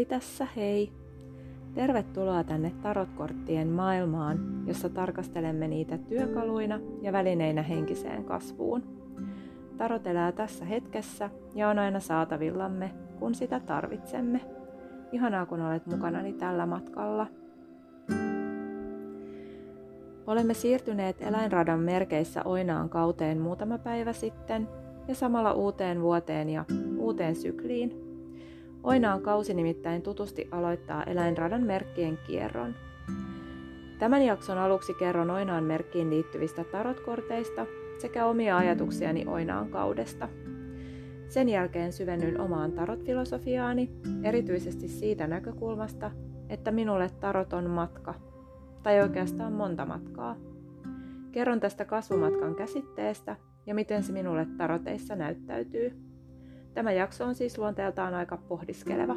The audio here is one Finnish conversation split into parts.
Olavi tässä, hei! Tervetuloa tänne tarotkorttien maailmaan, jossa tarkastelemme niitä työkaluina ja välineinä henkiseen kasvuun. Tarot elää tässä hetkessä ja on aina saatavillamme, kun sitä tarvitsemme. Ihanaa, kun olet mukanani tällä matkalla. Olemme siirtyneet eläinradan merkeissä Oinaan kauteen muutama päivä sitten ja samalla uuteen vuoteen ja uuteen sykliin – Oinaan kausi nimittäin tutusti aloittaa eläinradan merkkien kierron. Tämän jakson aluksi kerron Oinaan merkkiin liittyvistä tarotkorteista sekä omia ajatuksiani Oinaan kaudesta. Sen jälkeen syvennyn omaan tarotfilosofiaani, erityisesti siitä näkökulmasta, että minulle tarot on matka, tai oikeastaan monta matkaa. Kerron tästä kasvumatkan käsitteestä ja miten se minulle taroteissa näyttäytyy. Tämä jakso on siis luonteeltaan aika pohdiskeleva.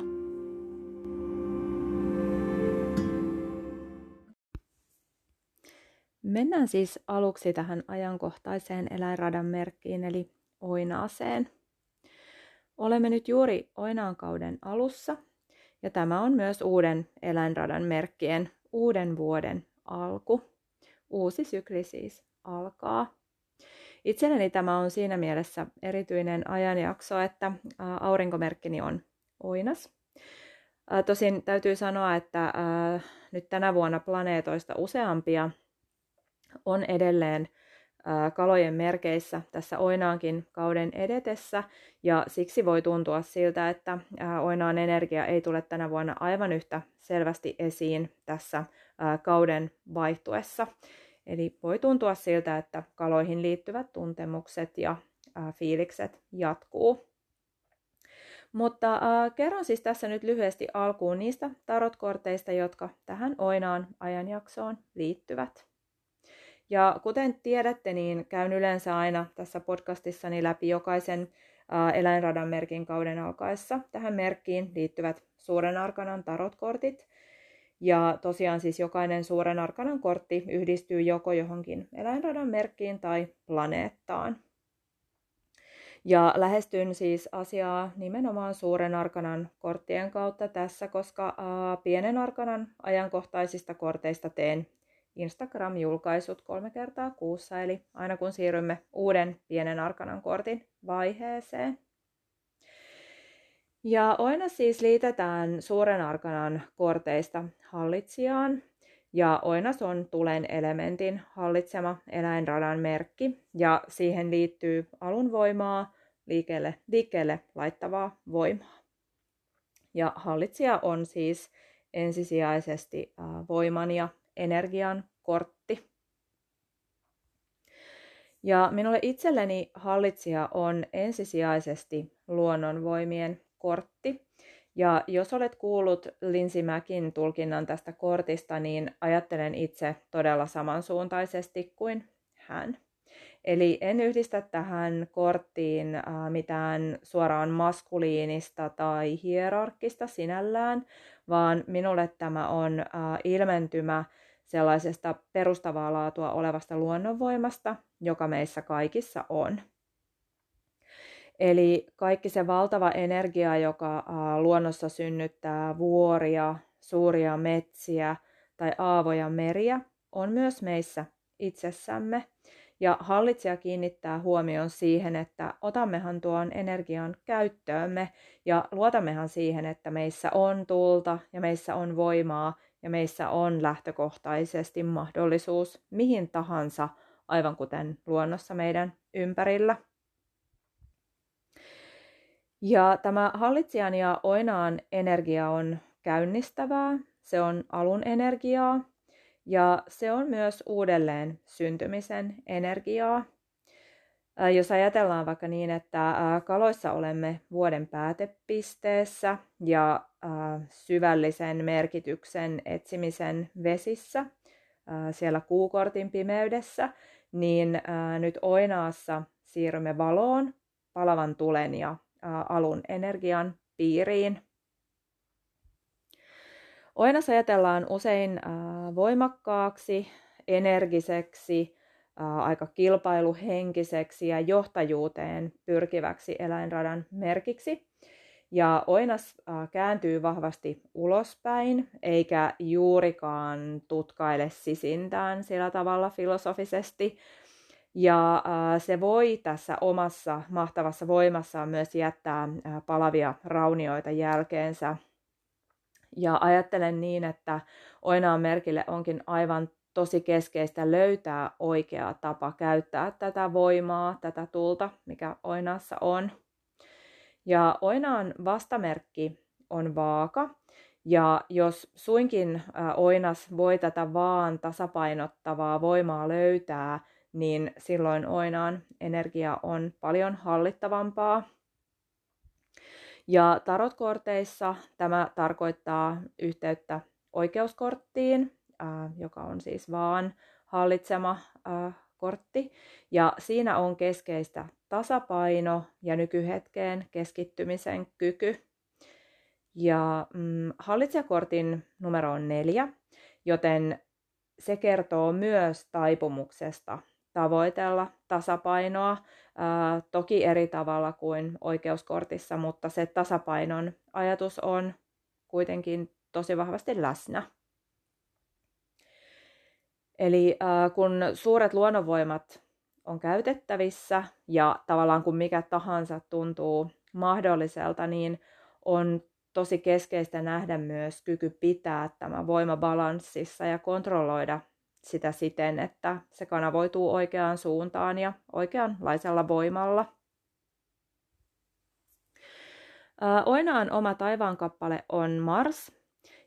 Mennään siis aluksi tähän ajankohtaiseen eläinradan merkkiin eli oinaaseen. Olemme nyt juuri oinaan kauden alussa ja tämä on myös uuden eläinradan merkkien uuden vuoden alku. Uusi sykli siis alkaa. Itselleni tämä on siinä mielessä erityinen ajanjakso, että aurinkomerkkini on oinas. Tosin täytyy sanoa, että nyt tänä vuonna planeetoista useampia on edelleen kalojen merkeissä tässä oinaankin kauden edetessä, ja siksi voi tuntua siltä, että oinaan energia ei tule tänä vuonna aivan yhtä selvästi esiin tässä kauden vaihtuessa. Eli voi tuntua siltä, että kaloihin liittyvät tuntemukset ja fiilikset jatkuu. Mutta äh, kerron siis tässä nyt lyhyesti alkuun niistä tarotkorteista, jotka tähän Oinaan ajanjaksoon liittyvät. Ja kuten tiedätte, niin käyn yleensä aina tässä podcastissani läpi jokaisen äh, eläinradan merkin kauden alkaessa tähän merkkiin liittyvät suuren arkanan tarotkortit – ja tosiaan siis jokainen suuren arkanan kortti yhdistyy joko johonkin eläinradan merkkiin tai planeettaan. Ja lähestyn siis asiaa nimenomaan suuren arkanan korttien kautta tässä, koska äh, pienen arkanan ajankohtaisista korteista teen Instagram-julkaisut kolme kertaa kuussa, eli aina kun siirrymme uuden pienen arkanan kortin vaiheeseen. Ja oina siis liitetään suuren arkanan korteista hallitsijaan, ja oinas on tulen elementin hallitsema eläinradan merkki, ja siihen liittyy alun voimaa, liikkeelle, liikkeelle laittavaa voimaa. Ja hallitsija on siis ensisijaisesti voiman ja energian kortti. Ja minulle itselleni hallitsija on ensisijaisesti luonnonvoimien kortti. Ja jos olet kuullut Lindsay Mäkin tulkinnan tästä kortista, niin ajattelen itse todella samansuuntaisesti kuin hän. Eli en yhdistä tähän korttiin äh, mitään suoraan maskuliinista tai hierarkkista sinällään, vaan minulle tämä on äh, ilmentymä sellaisesta perustavaa laatua olevasta luonnonvoimasta, joka meissä kaikissa on. Eli kaikki se valtava energia, joka luonnossa synnyttää vuoria, suuria metsiä tai aavoja meriä, on myös meissä itsessämme. Ja hallitsija kiinnittää huomion siihen, että otammehan tuon energian käyttöömme ja luotammehan siihen, että meissä on tulta ja meissä on voimaa ja meissä on lähtökohtaisesti mahdollisuus mihin tahansa, aivan kuten luonnossa meidän ympärillä. Ja tämä hallitsijan ja oinaan energia on käynnistävää, se on alun energiaa ja se on myös uudelleen syntymisen energiaa. Jos ajatellaan vaikka niin, että kaloissa olemme vuoden päätepisteessä ja syvällisen merkityksen etsimisen vesissä, siellä kuukortin pimeydessä, niin nyt oinaassa siirrymme valoon, palavan tulen ja alun energian piiriin. Oinas ajatellaan usein voimakkaaksi, energiseksi, aika kilpailuhenkiseksi ja johtajuuteen pyrkiväksi eläinradan merkiksi. Ja oinas kääntyy vahvasti ulospäin, eikä juurikaan tutkaile sisintään sillä tavalla filosofisesti. Ja se voi tässä omassa mahtavassa voimassaan myös jättää palavia raunioita jälkeensä. Ja ajattelen niin, että oinaan merkille onkin aivan tosi keskeistä löytää oikea tapa käyttää tätä voimaa, tätä tulta, mikä oinaassa on. Ja oinaan vastamerkki on vaaka, ja jos suinkin oinas voi tätä vaan tasapainottavaa voimaa löytää, niin silloin oinaan energia on paljon hallittavampaa. Ja tarotkorteissa tämä tarkoittaa yhteyttä oikeuskorttiin, joka on siis vaan hallitsema kortti. Ja siinä on keskeistä tasapaino ja nykyhetkeen keskittymisen kyky. Ja mm, hallitsijakortin numero on neljä, joten se kertoo myös taipumuksesta tavoitella tasapainoa, toki eri tavalla kuin oikeuskortissa, mutta se tasapainon ajatus on kuitenkin tosi vahvasti läsnä. Eli kun suuret luonnonvoimat on käytettävissä ja tavallaan kun mikä tahansa tuntuu mahdolliselta, niin on tosi keskeistä nähdä myös kyky pitää tämä voima balanssissa ja kontrolloida sitä siten, että se kanavoituu oikeaan suuntaan ja oikeanlaisella voimalla. Oinaan oma taivaankappale on Mars,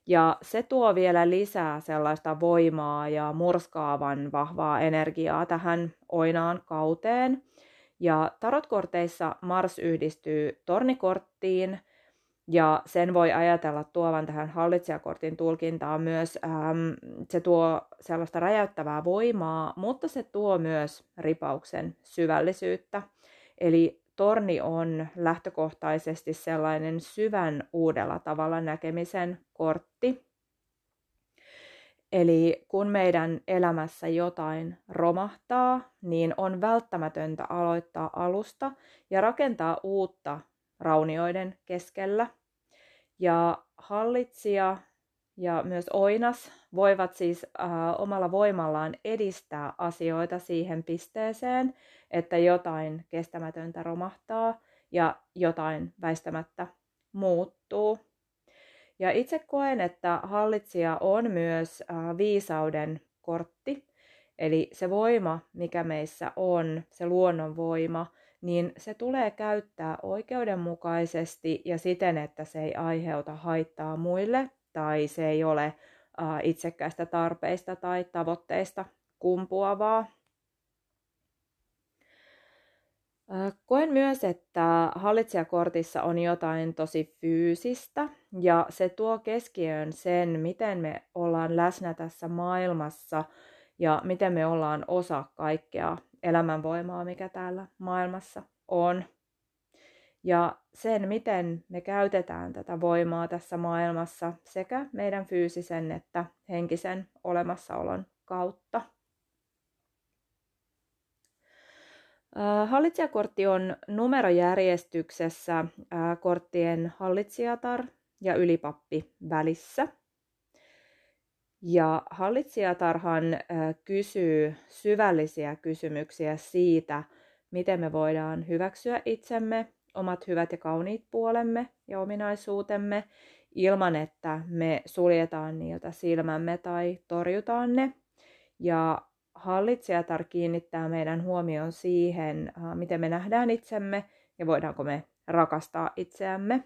ja se tuo vielä lisää sellaista voimaa ja murskaavan vahvaa energiaa tähän oinaan kauteen. Ja tarotkorteissa Mars yhdistyy tornikorttiin, ja sen voi ajatella tuovan tähän hallitsijakortin tulkintaan myös, ähm, se tuo sellaista räjäyttävää voimaa, mutta se tuo myös ripauksen syvällisyyttä. Eli torni on lähtökohtaisesti sellainen syvän uudella tavalla näkemisen kortti. Eli kun meidän elämässä jotain romahtaa, niin on välttämätöntä aloittaa alusta ja rakentaa uutta raunioiden keskellä. Ja hallitsija ja myös oinas voivat siis äh, omalla voimallaan edistää asioita siihen pisteeseen, että jotain kestämätöntä romahtaa ja jotain väistämättä muuttuu. Ja itse koen, että hallitsija on myös äh, viisauden kortti, eli se voima, mikä meissä on, se luonnonvoima, niin se tulee käyttää oikeudenmukaisesti ja siten, että se ei aiheuta haittaa muille tai se ei ole itsekkäistä tarpeista tai tavoitteista kumpuavaa. Koen myös, että hallitsijakortissa on jotain tosi fyysistä ja se tuo keskiöön sen, miten me ollaan läsnä tässä maailmassa ja miten me ollaan osa kaikkea elämänvoimaa, mikä täällä maailmassa on. Ja sen, miten me käytetään tätä voimaa tässä maailmassa sekä meidän fyysisen että henkisen olemassaolon kautta. Hallitsijakortti on numerojärjestyksessä korttien hallitsijatar ja ylipappi välissä. Ja hallitsijatarhan kysyy syvällisiä kysymyksiä siitä, miten me voidaan hyväksyä itsemme, omat hyvät ja kauniit puolemme ja ominaisuutemme ilman, että me suljetaan niiltä silmämme tai torjutaan ne. Ja hallitsijatar kiinnittää meidän huomioon siihen, miten me nähdään itsemme ja voidaanko me rakastaa itseämme.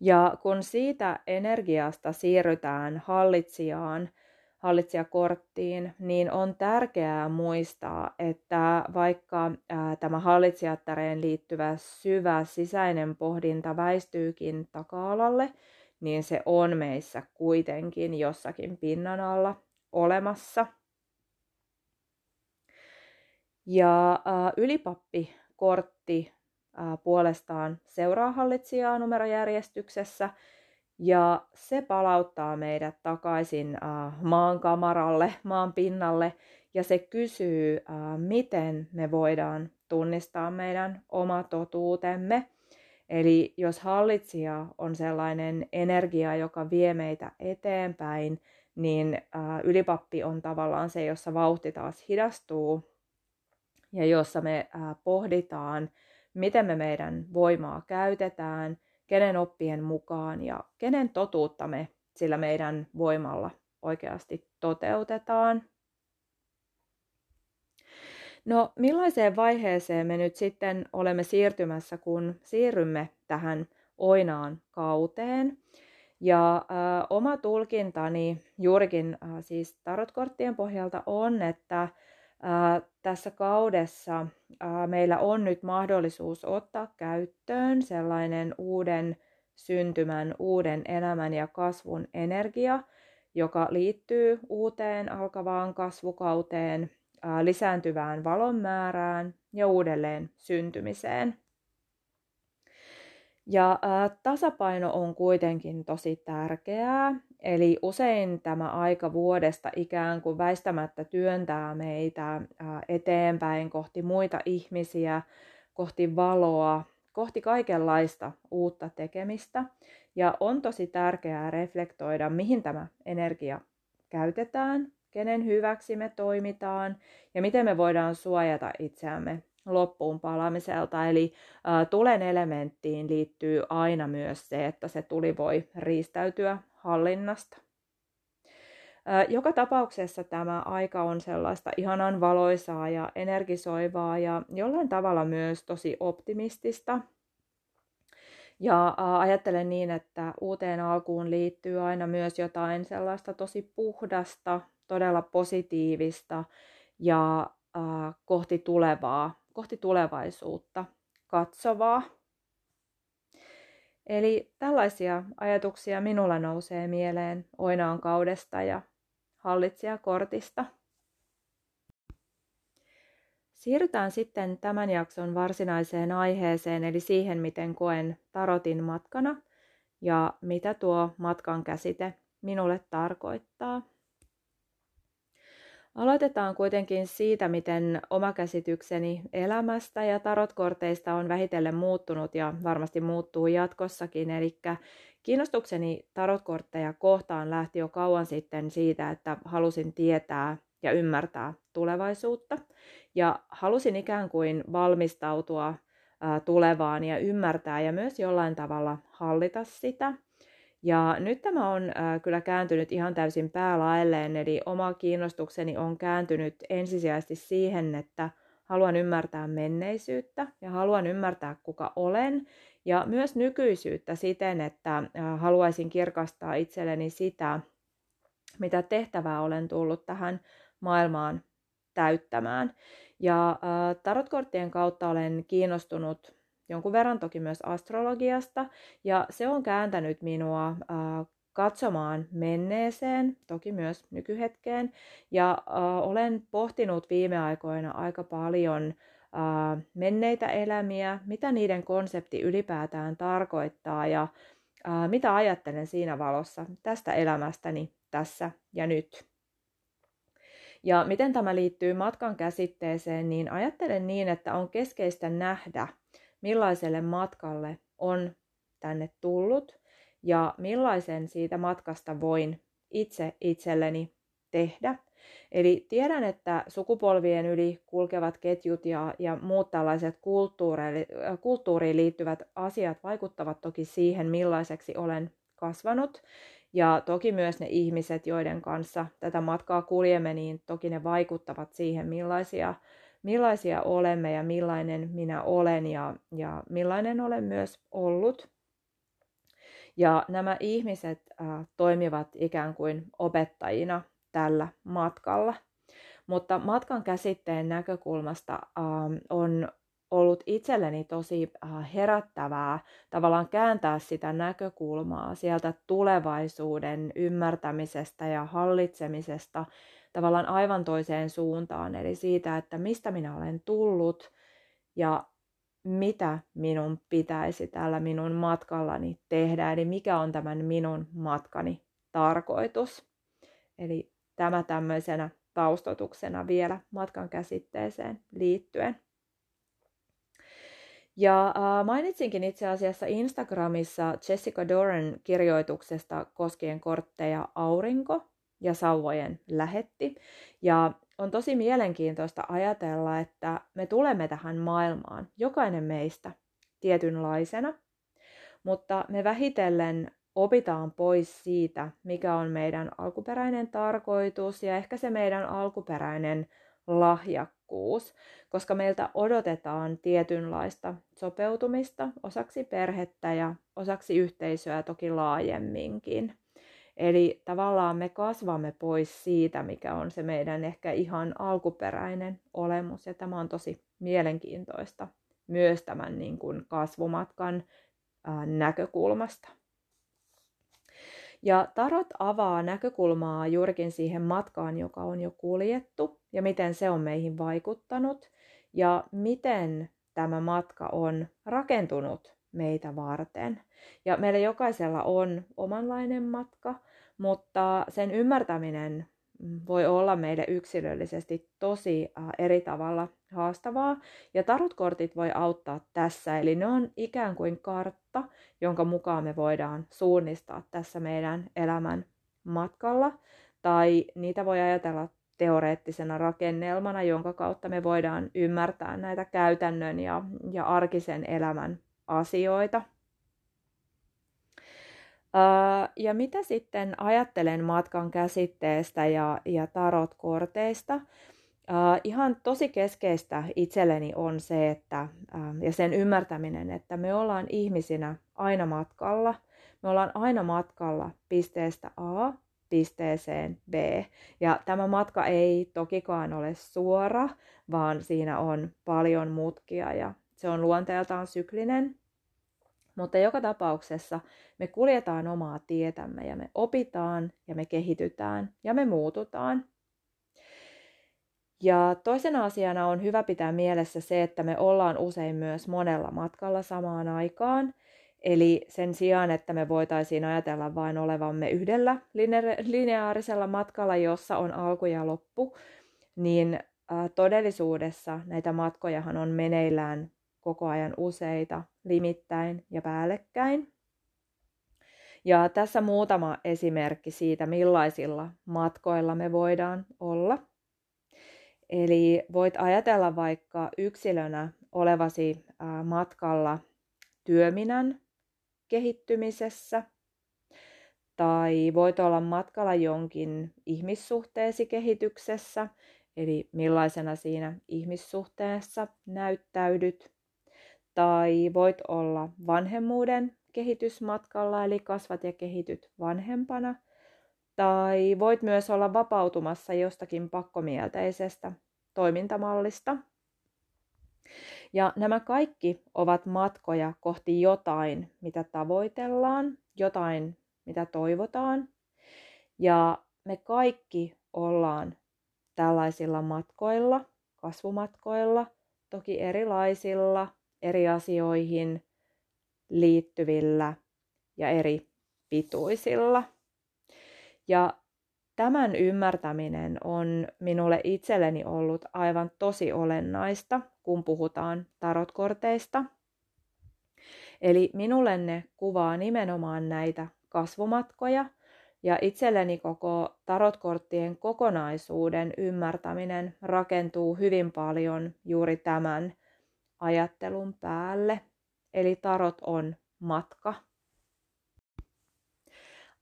Ja kun siitä energiasta siirrytään hallitsijaan, hallitsijakorttiin, niin on tärkeää muistaa, että vaikka ää, tämä hallitsijattareen liittyvä syvä sisäinen pohdinta väistyykin taka-alalle, niin se on meissä kuitenkin jossakin pinnan alla olemassa. Ja ää, ylipappikortti ää, puolestaan seuraa hallitsijaa numerojärjestyksessä. Ja se palauttaa meidät takaisin maan kamaralle, maan pinnalle. Ja se kysyy, miten me voidaan tunnistaa meidän oma totuutemme. Eli jos hallitsija on sellainen energia, joka vie meitä eteenpäin, niin ylipappi on tavallaan se, jossa vauhti taas hidastuu. Ja jossa me pohditaan, miten me meidän voimaa käytetään, kenen oppien mukaan ja kenen totuutta me sillä meidän voimalla oikeasti toteutetaan. No millaiseen vaiheeseen me nyt sitten olemme siirtymässä, kun siirrymme tähän oinaan kauteen? Ja äh, oma tulkintani juurikin äh, siis tarotkorttien pohjalta on, että äh, tässä kaudessa meillä on nyt mahdollisuus ottaa käyttöön sellainen uuden syntymän, uuden elämän ja kasvun energia, joka liittyy uuteen alkavaan kasvukauteen, lisääntyvään valon määrään ja uudelleen syntymiseen. Ja ää, tasapaino on kuitenkin tosi tärkeää, eli usein tämä aika vuodesta ikään kuin väistämättä työntää meitä ää, eteenpäin kohti muita ihmisiä, kohti valoa, kohti kaikenlaista uutta tekemistä. Ja on tosi tärkeää reflektoida, mihin tämä energia käytetään, kenen hyväksi me toimitaan ja miten me voidaan suojata itseämme loppuun palamiselta. Eli ä, tulen elementtiin liittyy aina myös se, että se tuli voi riistäytyä hallinnasta. Joka tapauksessa tämä aika on sellaista ihanan valoisaa ja energisoivaa ja jollain tavalla myös tosi optimistista. Ja ä, ajattelen niin, että uuteen alkuun liittyy aina myös jotain sellaista tosi puhdasta, todella positiivista ja kohti tulevaa kohti tulevaisuutta katsovaa. Eli tällaisia ajatuksia minulla nousee mieleen Oinaan kaudesta ja hallitsijakortista. Siirrytään sitten tämän jakson varsinaiseen aiheeseen, eli siihen, miten koen tarotin matkana ja mitä tuo matkan käsite minulle tarkoittaa. Aloitetaan kuitenkin siitä, miten oma käsitykseni elämästä ja tarotkorteista on vähitellen muuttunut ja varmasti muuttuu jatkossakin. Eli kiinnostukseni tarotkortteja kohtaan lähti jo kauan sitten siitä, että halusin tietää ja ymmärtää tulevaisuutta. Ja halusin ikään kuin valmistautua tulevaan ja ymmärtää ja myös jollain tavalla hallita sitä – ja nyt tämä on äh, kyllä kääntynyt ihan täysin päälaelleen, eli oma kiinnostukseni on kääntynyt ensisijaisesti siihen, että haluan ymmärtää menneisyyttä ja haluan ymmärtää, kuka olen, ja myös nykyisyyttä siten, että äh, haluaisin kirkastaa itselleni sitä, mitä tehtävää olen tullut tähän maailmaan täyttämään. Ja äh, tarotkorttien kautta olen kiinnostunut jonkun verran toki myös astrologiasta, ja se on kääntänyt minua äh, katsomaan menneeseen, toki myös nykyhetkeen, ja äh, olen pohtinut viime aikoina aika paljon äh, menneitä elämiä, mitä niiden konsepti ylipäätään tarkoittaa, ja äh, mitä ajattelen siinä valossa tästä elämästäni tässä ja nyt. Ja miten tämä liittyy matkan käsitteeseen, niin ajattelen niin, että on keskeistä nähdä millaiselle matkalle on tänne tullut ja millaisen siitä matkasta voin itse itselleni tehdä. Eli tiedän, että sukupolvien yli kulkevat ketjut ja, ja muut tällaiset kulttuuriin liittyvät asiat vaikuttavat toki siihen, millaiseksi olen kasvanut. Ja toki myös ne ihmiset, joiden kanssa tätä matkaa kuljemme, niin toki ne vaikuttavat siihen, millaisia millaisia olemme ja millainen minä olen ja, ja millainen olen myös ollut. Ja nämä ihmiset äh, toimivat ikään kuin opettajina tällä matkalla. Mutta matkan käsitteen näkökulmasta äh, on ollut itselleni tosi äh, herättävää tavallaan kääntää sitä näkökulmaa sieltä tulevaisuuden ymmärtämisestä ja hallitsemisesta tavallaan aivan toiseen suuntaan, eli siitä, että mistä minä olen tullut ja mitä minun pitäisi tällä minun matkallani tehdä, eli mikä on tämän minun matkani tarkoitus. Eli tämä tämmöisenä taustotuksena vielä matkan käsitteeseen liittyen. Ja mainitsinkin itse asiassa Instagramissa Jessica Doran kirjoituksesta koskien kortteja Aurinko ja sauvojen lähetti. Ja on tosi mielenkiintoista ajatella, että me tulemme tähän maailmaan, jokainen meistä, tietynlaisena, mutta me vähitellen opitaan pois siitä, mikä on meidän alkuperäinen tarkoitus ja ehkä se meidän alkuperäinen lahjakkuus, koska meiltä odotetaan tietynlaista sopeutumista osaksi perhettä ja osaksi yhteisöä toki laajemminkin. Eli tavallaan me kasvamme pois siitä, mikä on se meidän ehkä ihan alkuperäinen olemus. Ja tämä on tosi mielenkiintoista myös tämän niin kuin kasvumatkan näkökulmasta. Ja tarot avaa näkökulmaa juurikin siihen matkaan, joka on jo kuljettu ja miten se on meihin vaikuttanut ja miten tämä matka on rakentunut meitä varten. Ja meillä jokaisella on omanlainen matka, mutta sen ymmärtäminen voi olla meille yksilöllisesti tosi eri tavalla haastavaa. Ja tarotkortit voi auttaa tässä, eli ne on ikään kuin kartta, jonka mukaan me voidaan suunnistaa tässä meidän elämän matkalla. Tai niitä voi ajatella teoreettisena rakennelmana, jonka kautta me voidaan ymmärtää näitä käytännön ja, ja arkisen elämän asioita. Ja mitä sitten ajattelen matkan käsitteestä ja, ja tarotkorteista? Ihan tosi keskeistä itselleni on se, että, ja sen ymmärtäminen, että me ollaan ihmisinä aina matkalla. Me ollaan aina matkalla pisteestä A pisteeseen B. Ja tämä matka ei tokikaan ole suora, vaan siinä on paljon mutkia ja se on luonteeltaan syklinen. Mutta joka tapauksessa me kuljetaan omaa tietämme ja me opitaan ja me kehitytään ja me muututaan. Ja toisena asiana on hyvä pitää mielessä se, että me ollaan usein myös monella matkalla samaan aikaan. Eli sen sijaan, että me voitaisiin ajatella vain olevamme yhdellä lineaarisella matkalla, jossa on alku ja loppu, niin todellisuudessa näitä matkojahan on meneillään koko ajan useita, limittäin ja päällekkäin. Ja tässä muutama esimerkki siitä, millaisilla matkoilla me voidaan olla. Eli voit ajatella vaikka yksilönä olevasi matkalla työminän kehittymisessä, tai voit olla matkalla jonkin ihmissuhteesi kehityksessä, eli millaisena siinä ihmissuhteessa näyttäydyt, tai voit olla vanhemmuuden kehitysmatkalla, eli kasvat ja kehityt vanhempana. Tai voit myös olla vapautumassa jostakin pakkomielteisestä toimintamallista. Ja nämä kaikki ovat matkoja kohti jotain, mitä tavoitellaan, jotain, mitä toivotaan. Ja me kaikki ollaan tällaisilla matkoilla, kasvumatkoilla, toki erilaisilla, eri asioihin liittyvillä ja eri pituisilla. Ja tämän ymmärtäminen on minulle itselleni ollut aivan tosi olennaista, kun puhutaan tarotkorteista. Eli minulle ne kuvaa nimenomaan näitä kasvumatkoja, ja itselleni koko tarotkorttien kokonaisuuden ymmärtäminen rakentuu hyvin paljon juuri tämän ajattelun päälle. Eli tarot on matka.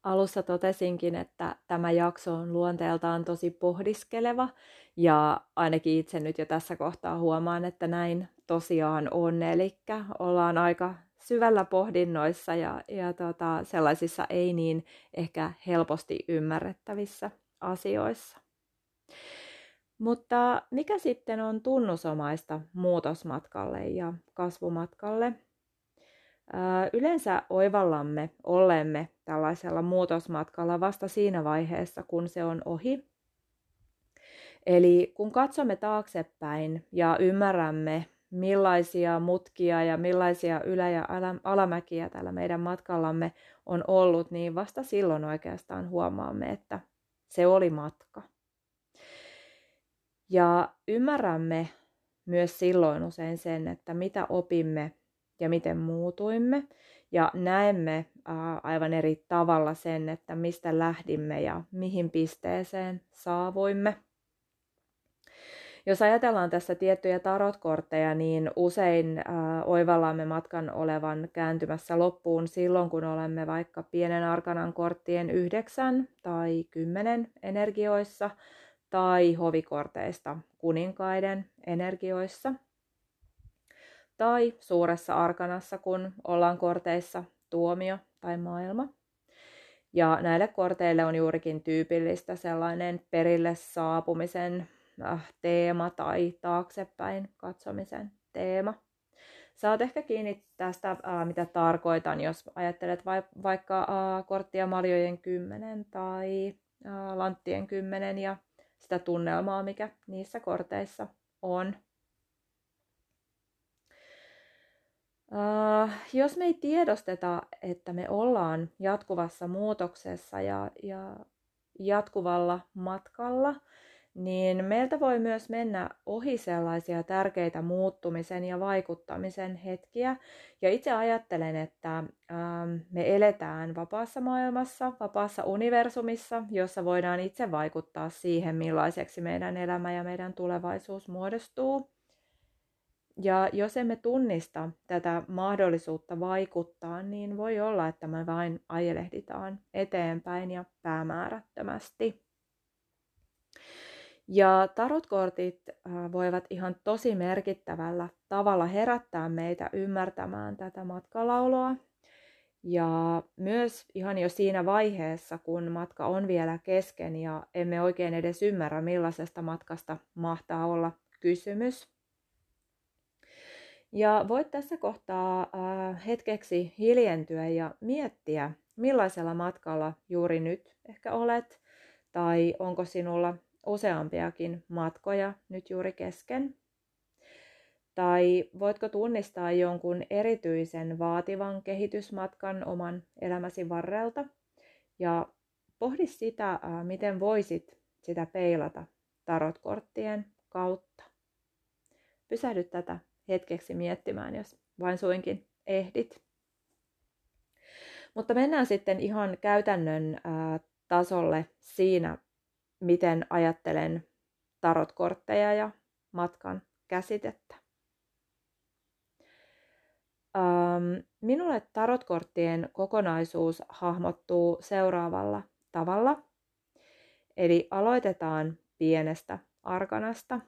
Alussa totesinkin, että tämä jakso on luonteeltaan tosi pohdiskeleva ja ainakin itse nyt jo tässä kohtaa huomaan, että näin tosiaan on. Eli ollaan aika syvällä pohdinnoissa ja, ja tota, sellaisissa ei niin ehkä helposti ymmärrettävissä asioissa. Mutta mikä sitten on tunnusomaista muutosmatkalle ja kasvumatkalle? Yleensä oivallamme olemme tällaisella muutosmatkalla vasta siinä vaiheessa, kun se on ohi. Eli kun katsomme taaksepäin ja ymmärrämme, millaisia mutkia ja millaisia ylä- ja alamäkiä tällä meidän matkallamme on ollut, niin vasta silloin oikeastaan huomaamme, että se oli matka. Ja ymmärrämme myös silloin usein sen, että mitä opimme ja miten muutuimme. Ja näemme aivan eri tavalla sen, että mistä lähdimme ja mihin pisteeseen saavuimme. Jos ajatellaan tässä tiettyjä tarotkortteja, niin usein äh, oivallamme matkan olevan kääntymässä loppuun silloin, kun olemme vaikka pienen arkanan korttien yhdeksän tai kymmenen energioissa tai hovikorteista kuninkaiden energioissa. Tai suuressa arkanassa, kun ollaan korteissa tuomio tai maailma. Ja näille korteille on juurikin tyypillistä sellainen perille saapumisen Äh, teema tai taaksepäin katsomisen teema. Saat ehkä kiinni tästä, äh, mitä tarkoitan, jos ajattelet vaikka äh, korttia maljojen kymmenen tai lanttien kymmenen ja sitä tunnelmaa, mikä niissä korteissa on. Uh, jos me ei tiedosteta, että me ollaan jatkuvassa muutoksessa ja, ja jatkuvalla matkalla, niin meiltä voi myös mennä ohi sellaisia tärkeitä muuttumisen ja vaikuttamisen hetkiä. Ja itse ajattelen, että ähm, me eletään vapaassa maailmassa, vapaassa universumissa, jossa voidaan itse vaikuttaa siihen, millaiseksi meidän elämä ja meidän tulevaisuus muodostuu. Ja jos emme tunnista tätä mahdollisuutta vaikuttaa, niin voi olla, että me vain ajelehditaan eteenpäin ja päämäärättömästi. Ja tarotkortit äh, voivat ihan tosi merkittävällä tavalla herättää meitä ymmärtämään tätä matkalaulua. Ja myös ihan jo siinä vaiheessa, kun matka on vielä kesken ja emme oikein edes ymmärrä, millaisesta matkasta mahtaa olla kysymys. Ja voit tässä kohtaa äh, hetkeksi hiljentyä ja miettiä, millaisella matkalla juuri nyt ehkä olet, tai onko sinulla useampiakin matkoja nyt juuri kesken? Tai voitko tunnistaa jonkun erityisen vaativan kehitysmatkan oman elämäsi varrelta? Ja pohdi sitä, miten voisit sitä peilata tarotkorttien kautta. Pysähdy tätä hetkeksi miettimään, jos vain suinkin ehdit. Mutta mennään sitten ihan käytännön tasolle siinä, miten ajattelen tarotkortteja ja matkan käsitettä. Ähm, minulle tarotkorttien kokonaisuus hahmottuu seuraavalla tavalla. Eli aloitetaan pienestä arkanasta.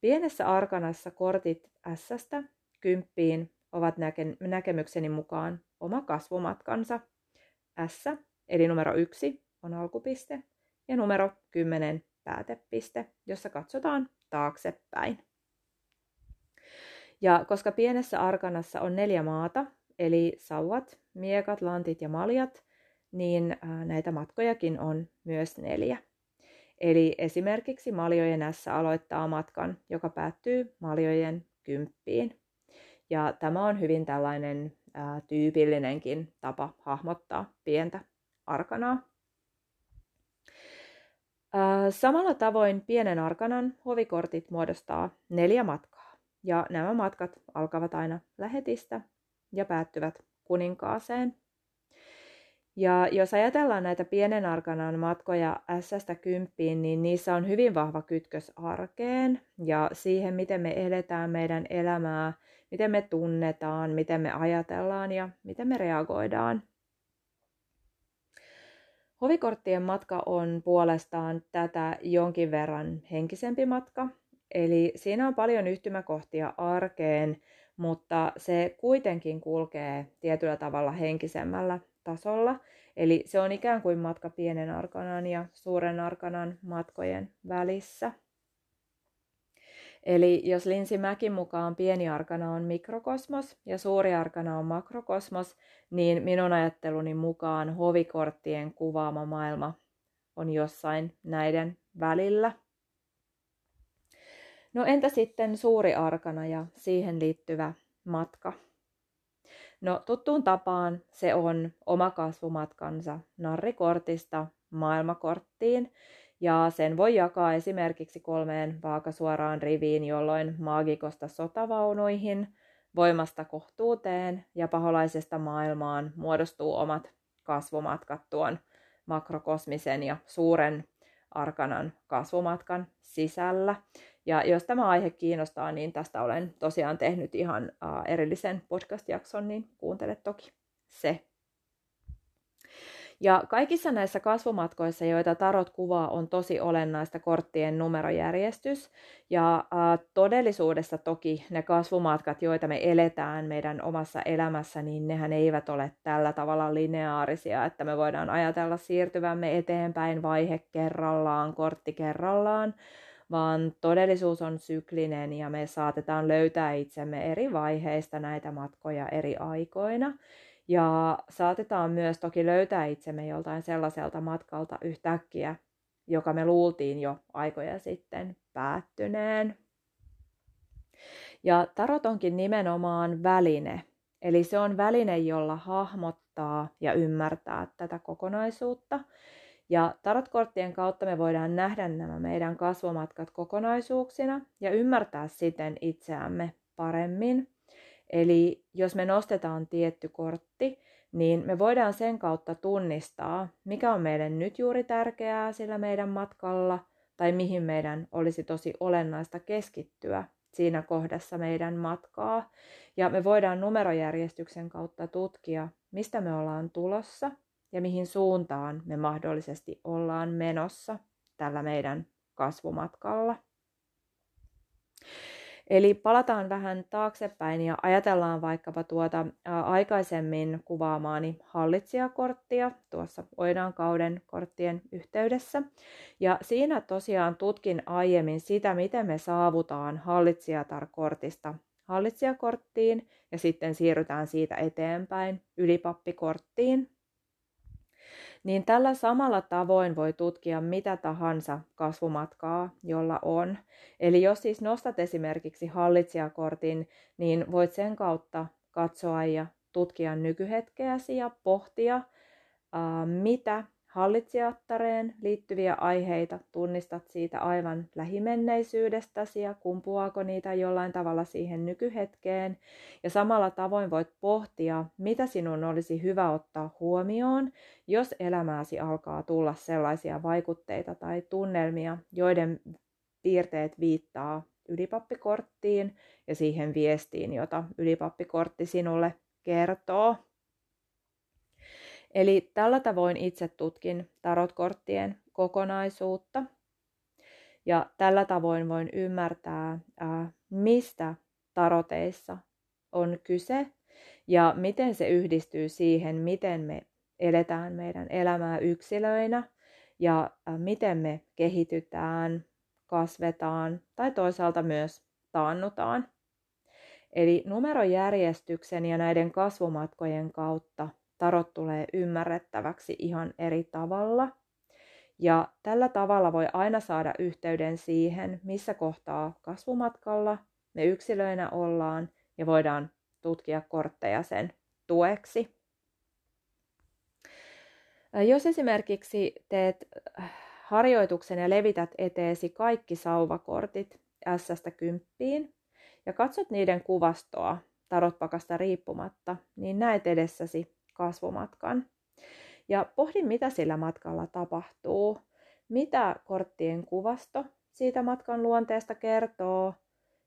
Pienessä arkanassa kortit S-stä kymppiin ovat näke- näkemykseni mukaan oma kasvumatkansa. S, eli numero yksi, on alkupiste ja numero 10 päätepiste, jossa katsotaan taaksepäin. Ja koska pienessä arkanassa on neljä maata, eli sauvat, miekat, lantit ja maljat, niin näitä matkojakin on myös neljä. Eli esimerkiksi maljojen S aloittaa matkan, joka päättyy maljojen kymppiin. Ja tämä on hyvin tällainen ää, tyypillinenkin tapa hahmottaa pientä arkanaa. Samalla tavoin pienen arkanan hovikortit muodostaa neljä matkaa, ja nämä matkat alkavat aina lähetistä ja päättyvät kuninkaaseen. Ja jos ajatellaan näitä pienen arkanan matkoja S-stä kymppiin, niin niissä on hyvin vahva kytkös arkeen ja siihen, miten me eletään meidän elämää, miten me tunnetaan, miten me ajatellaan ja miten me reagoidaan. Hovikorttien matka on puolestaan tätä jonkin verran henkisempi matka, eli siinä on paljon yhtymäkohtia arkeen, mutta se kuitenkin kulkee tietyllä tavalla henkisemmällä tasolla. Eli se on ikään kuin matka pienen arkanan ja suuren arkanan matkojen välissä. Eli jos Linsi mukaan pieni arkana on mikrokosmos ja suuri arkana on makrokosmos, niin minun ajatteluni mukaan hovikorttien kuvaama maailma on jossain näiden välillä. No entä sitten suuri arkana ja siihen liittyvä matka? No tuttuun tapaan se on oma kasvumatkansa narrikortista maailmakorttiin, ja sen voi jakaa esimerkiksi kolmeen vaakasuoraan riviin, jolloin maagikosta sotavaunuihin, voimasta kohtuuteen ja paholaisesta maailmaan muodostuu omat kasvumatkat tuon makrokosmisen ja suuren arkanan kasvumatkan sisällä. Ja jos tämä aihe kiinnostaa, niin tästä olen tosiaan tehnyt ihan erillisen podcast-jakson, niin kuuntele toki se. Ja kaikissa näissä kasvumatkoissa, joita tarot kuvaa, on tosi olennaista korttien numerojärjestys. Ja äh, todellisuudessa toki ne kasvumatkat, joita me eletään meidän omassa elämässä, niin nehän eivät ole tällä tavalla lineaarisia, että me voidaan ajatella siirtyvämme eteenpäin vaihe kerrallaan, kortti kerrallaan, vaan todellisuus on syklinen ja me saatetaan löytää itsemme eri vaiheista näitä matkoja eri aikoina. Ja saatetaan myös toki löytää itsemme joltain sellaiselta matkalta yhtäkkiä, joka me luultiin jo aikoja sitten päättyneen. Ja tarot onkin nimenomaan väline. Eli se on väline, jolla hahmottaa ja ymmärtää tätä kokonaisuutta. Ja tarotkorttien kautta me voidaan nähdä nämä meidän kasvomatkat kokonaisuuksina ja ymmärtää siten itseämme paremmin. Eli jos me nostetaan tietty kortti, niin me voidaan sen kautta tunnistaa, mikä on meille nyt juuri tärkeää sillä meidän matkalla, tai mihin meidän olisi tosi olennaista keskittyä siinä kohdassa meidän matkaa. Ja me voidaan numerojärjestyksen kautta tutkia, mistä me ollaan tulossa ja mihin suuntaan me mahdollisesti ollaan menossa tällä meidän kasvumatkalla. Eli palataan vähän taaksepäin ja ajatellaan vaikkapa tuota aikaisemmin kuvaamaani hallitsijakorttia tuossa Oidan kauden korttien yhteydessä. Ja siinä tosiaan tutkin aiemmin sitä, miten me saavutaan hallitsijatar-kortista hallitsijakorttiin ja sitten siirrytään siitä eteenpäin ylipappikorttiin niin tällä samalla tavoin voi tutkia mitä tahansa kasvumatkaa, jolla on. Eli jos siis nostat esimerkiksi hallitsijakortin, niin voit sen kautta katsoa ja tutkia nykyhetkeäsi ja pohtia, mitä hallitsijattareen liittyviä aiheita tunnistat siitä aivan lähimenneisyydestäsi ja kumpuaako niitä jollain tavalla siihen nykyhetkeen. Ja samalla tavoin voit pohtia, mitä sinun olisi hyvä ottaa huomioon, jos elämääsi alkaa tulla sellaisia vaikutteita tai tunnelmia, joiden piirteet viittaa ylipappikorttiin ja siihen viestiin, jota ylipappikortti sinulle kertoo. Eli tällä tavoin itse tutkin tarotkorttien kokonaisuutta. Ja tällä tavoin voin ymmärtää, mistä taroteissa on kyse ja miten se yhdistyy siihen, miten me eletään meidän elämää yksilöinä ja miten me kehitytään, kasvetaan tai toisaalta myös taannutaan. Eli numerojärjestyksen ja näiden kasvumatkojen kautta tarot tulee ymmärrettäväksi ihan eri tavalla. Ja tällä tavalla voi aina saada yhteyden siihen, missä kohtaa kasvumatkalla me yksilöinä ollaan ja voidaan tutkia kortteja sen tueksi. Jos esimerkiksi teet harjoituksen ja levität eteesi kaikki sauvakortit S-stä kymppiin ja katsot niiden kuvastoa tarotpakasta riippumatta, niin näet edessäsi kasvumatkan. Ja pohdin, mitä sillä matkalla tapahtuu, mitä korttien kuvasto siitä matkan luonteesta kertoo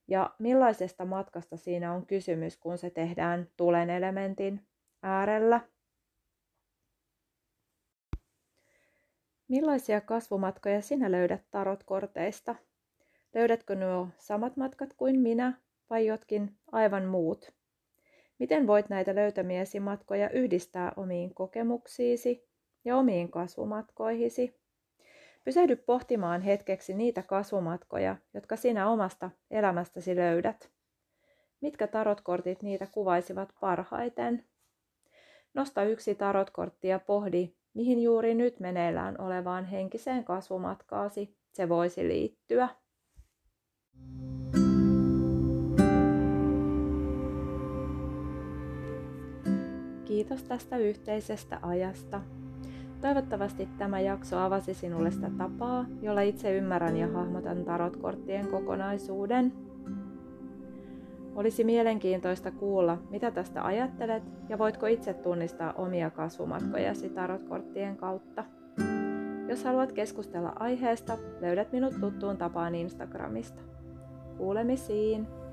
ja millaisesta matkasta siinä on kysymys, kun se tehdään tulen elementin äärellä. Millaisia kasvumatkoja sinä löydät tarotkorteista? Löydätkö nuo samat matkat kuin minä vai jotkin aivan muut? Miten voit näitä löytämiesi matkoja yhdistää omiin kokemuksiisi ja omiin kasvumatkoihisi? Pysähdy pohtimaan hetkeksi niitä kasvumatkoja, jotka sinä omasta elämästäsi löydät. Mitkä tarotkortit niitä kuvaisivat parhaiten? Nosta yksi tarotkortti ja pohdi, mihin juuri nyt meneillään olevaan henkiseen kasvumatkaasi se voisi liittyä. Kiitos tästä yhteisestä ajasta. Toivottavasti tämä jakso avasi sinulle sitä tapaa, jolla itse ymmärrän ja hahmotan tarotkorttien kokonaisuuden. Olisi mielenkiintoista kuulla, mitä tästä ajattelet ja voitko itse tunnistaa omia kasvumatkojasi tarotkorttien kautta. Jos haluat keskustella aiheesta, löydät minut tuttuun tapaan Instagramista. Kuulemisiin!